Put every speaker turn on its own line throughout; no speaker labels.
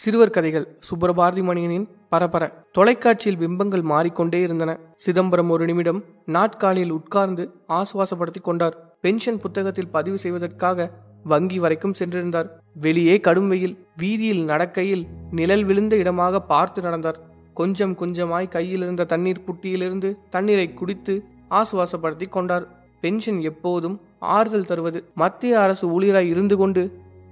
சிறுவர் கதைகள் சுப்பிரபாரதி மணியனின் பரபர. தொலைக்காட்சியில் பிம்பங்கள் மாறிக்கொண்டே இருந்தன. சிதம்பரம் ஒரு நிமிடம் நாட்காலியில் உட்கார்ந்து ஆசுவாசப்படுத்திக் கொண்டார். பென்ஷன் புத்தகத்தில் பதிவு செய்வதற்காக வங்கி வரைக்கும் சென்றிருந்தார். வெளியே கடும் வெயில் வீதியில் நடக்கையில் நிழல் விழுந்த இடமாக பார்த்து நடந்தார். கொஞ்சம் கொஞ்சமாய் கையில் இருந்த தண்ணீர் புட்டியிலிருந்து தண்ணீரை குடித்து ஆசுவாசப்படுத்திக் கொண்டார். பென்ஷன் எப்போதும் ஆறுதல் தருவது மத்திய அரசு ஊழியராய் இருந்து கொண்டு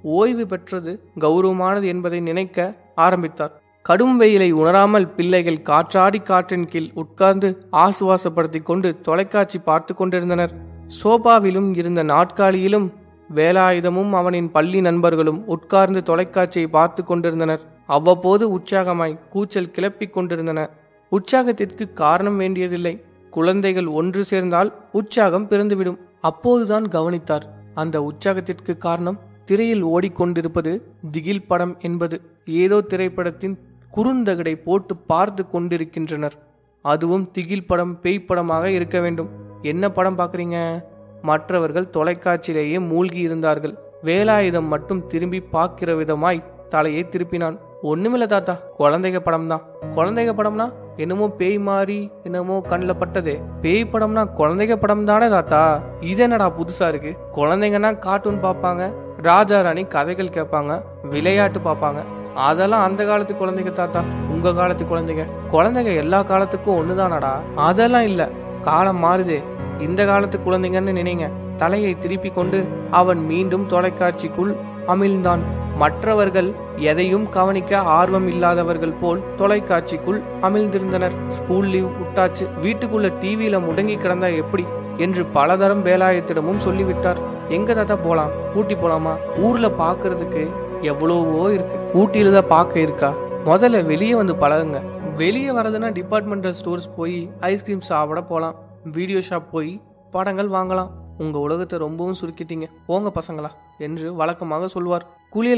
ஓய்வு பெற்றது கௌரவமானது என்பதை நினைக்க ஆரம்பித்தார். கடும் வெயிலை உணராமல் பிள்ளைகள் காற்றாடி காற்றின் கீழ் உட்கார்ந்து ஆசுவாசப்படுத்தி கொண்டு தொலைக்காட்சி பார்த்து கொண்டிருந்தனர். சோபாவிலும் இருந்த நாட்காலியிலும் வேலாயுதமும் அவனின் பள்ளி நண்பர்களும் உட்கார்ந்து தொலைக்காட்சியை பார்த்து கொண்டிருந்தனர். அவ்வப்போது உற்சாகமாய் கூச்சல் கிளப்பிக் கொண்டிருந்தன. உற்சாகத்திற்கு காரணம் வேண்டியதில்லை. குழந்தைகள் ஒன்று சேர்ந்தால் உற்சாகம் பிறந்துவிடும். அப்போதுதான் கவனித்தார். அந்த உற்சாகத்திற்கு காரணம் திரையில் ஓடிக்கொண்டிருப்பது திகில் படம் என்பது ஏதோ திரைப்படத்தின் குறுந்தகடை போட்டு பார்த்து கொண்டிருக்கின்றனர். அதுவும் திகில் படம் பேய் படமாக இருக்க வேண்டும். என்ன படம் பார்க்குறீங்க? மற்றவர்கள் தொலைக்காட்சியிலேயே மூழ்கி இருந்தார்கள். வேலாயுதம் மட்டும் திரும்பி பார்க்கிற விதமாய் தலையை திருப்பினான். ஒண்ணுமில்ல தாத்தா குழந்தைங்க படம் தான் குழந்தைங்க படம்னா என்னமோ பேய் மாறி என்னமோ கண்ணில் பட்டதே. பேய் படம்னா குழந்தைங்க படம் தானே தாத்தா? இது என்னடா புதுசா இருக்கு? குழந்தைங்கன்னா கார்ட்டூன் பார்ப்பாங்க. ராஜா ராணி கதைகள் கேட்பாங்க விளையாட்டு பார்ப்பாங்க. அதெல்லாம் அந்த காலத்து குழந்தைங்க தாத்தா உங்க காலத்து குழந்தைங்க. குழந்தைங்க எல்லா காலத்துக்கும் ஒண்ணுதானடா? அதெல்லாம் இல்ல. காலம் மாறுதே. இந்த காலத்து குழந்தைங்கன்னு நினைங்க. தலையை திருப்பி கொண்டு அவன் மீண்டும் தொலைக்காட்சிக்குள் அமிழ்ந்தான். மற்றவர்கள் எதையும் கவனிக்க ஆர்வம் இல்லாதவர்கள் போல் தொலைக்காட்சிக்குள் அமிழ்ந்திருந்தனர். ஸ்கூல் லீவ் விட்டாச்சு. வீட்டுக்குள்ள டிவியில முடங்கி கிடந்தா எப்படி? என்று பலதரம் வேலாயத்திடமும் சொல்லிவிட்டார். எங்க தாத்தா போலாம்? ஊட்டி போலாமா? ஊர்ல பாக்குறதுக்கு எவ்வளவோ இருக்கு. ஊட்டியில தான் பார்க்க இருக்கா? முதல்ல வெளியே வந்து பழகுங்க. வெளியே வரதுன்னா டிபார்ட்மெண்டல் ஸ்டோர்ஸ் போய் ஐஸ்கிரீம் சாப்பிட போலாம். வீடியோ ஷாப் போய் படங்கள் வாங்கலாம். உங்க உலகத்தை ரொம்பவும் சுருக்கிட்டீங்க. போங்க பசங்களா என்று வழக்கமாக சொல்வார்.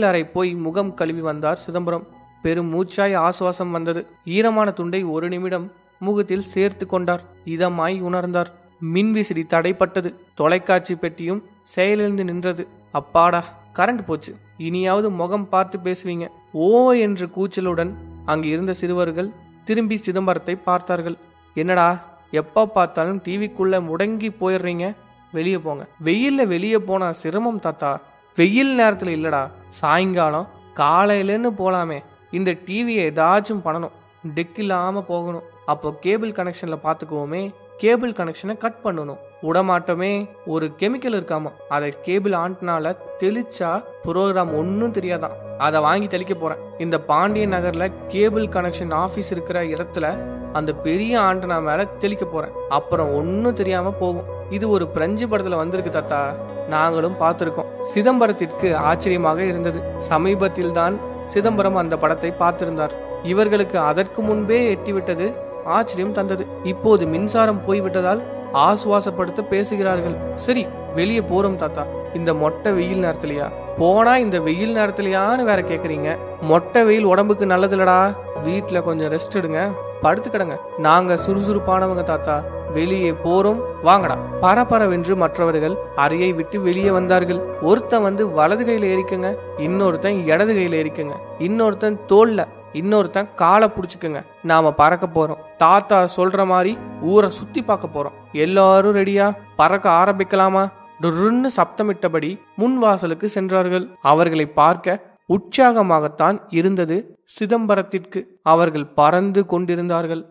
அறை போய் முகம் கழுவி வந்தார் சிதம்பரம். பெரும் மூச்சாய் ஆசுவாசம் வந்தது. ஈரமான துண்டை ஒரு நிமிடம் முகத்தில் சேர்த்து கொண்டார். இதமாய் உணர்ந்தார். மின்விசிறி தடைப்பட்டது. தொலைக்காட்சி பெட்டியும் செயலிழந்து நின்றது. அப்பாடா கரண்ட் போச்சு. இனியாவது முகம் பார்த்து பேசுவீங்க. ஓ என்று கூச்சலுடன் அங்கு இருந்த சிறுவர்கள் திரும்பி சிதம்பரத்தை பார்த்தார்கள். என்னடா எப்ப பார்த்தாலும் டிவிக்குள்ள முடங்கி போயிடுறீங்க? வெளியே போங்க. வெயில்ல வெளியே போனா சிரமம் தாத்தா. வெயில் நேரத்துல இல்லடா சாயங்காலம் காலையிலன்னு போலாமே. இந்த டிவியை ஏதாச்சும் பண்ணணும். டெக் இல்லாம போகணும். அப்போ கேபிள் கனெக்ஷன்ல பாத்துக்குவோமே கேபிள் கனெக்ஷனை கட் பண்ணணும். உடமாட்டமே ஒரு கெமிக்கல் இருக்காமா? அதை கேபிள் ஆண்டனால தெளிச்சா ப்ரோக்ராம் ஒன்றும் தெரியாதான். அதை வாங்கி தெளிக்க போறேன். இந்த பாண்டிய நகர்ல கேபிள் கனெக்ஷன் ஆபீஸ் இருக்கிற இடத்துல அந்த பெரிய ஆண்டனா மேல தெளிக்க போறேன். அப்புறம் ஒன்றும் தெரியாம போகும். இது ஒரு பிரெஞ்சு படத்துல வந்திருக்கு தாத்தா. நாங்களும் பார்த்துருக்கோம் சிதம்பரத்திற்கு ஆச்சரியமாக இருந்தது. சமீபத்தில் தான் சிதம்பரம் அந்த படத்தை பார்த்திருந்தார். இவர்களுக்கு அதற்கு முன்பே எட்டிவிட்டது. ஆச்சரியம் தந்தது. இப்போது மின்சாரம் போய்விட்டதால் ஆசுவாசப்படுத்த பேசுகிறார்கள். சரி வெளியே போறோம் தாத்தா. இந்த மொட்டை வெயில் நேரத்திலயா? போனா இந்த வெயில் நேரத்திலயான்னு வேற கேக்குறீங்க. மொட்டை வெயில் உடம்புக்கு நல்லதுலடா வீட்டுல கொஞ்சம் ரெஸ்ட் எடுங்க. படுத்து கிடங்க. நாங்க சுறுசுறுப்பானவங்க தாத்தா. வெளியே போறோம். வாங்கடா. பரபரவென்று மற்றவர்கள் அறையை விட்டு வெளியே வந்தார்கள். ஒருத்தன் வந்து வலது கையில ஏறிக்கங்க. இன்னொருத்தன் இடது கையில ஏறிக்கங்க. இன்னொருத்தன் தோல்ல இன்னொருத்தன் காலை பிடிச்சிக்கோங்க. நாம பறக்க போறோம். தாத்தா சொல்ற மாதிரி ஊரை சுத்தி பார்க்க போறோம். எல்லாரும் ரெடியா பறக்க ஆரம்பிக்கலாமா? டுருன்னு சப்தமிட்டபடி முன் வாசலுக்கு சென்றார்கள். அவர்களை பார்க்க உற்சாகமாகத்தான் இருந்தது சிதம்பரத்திற்கு. அவர்கள் பறந்து கொண்டிருந்தார்கள்.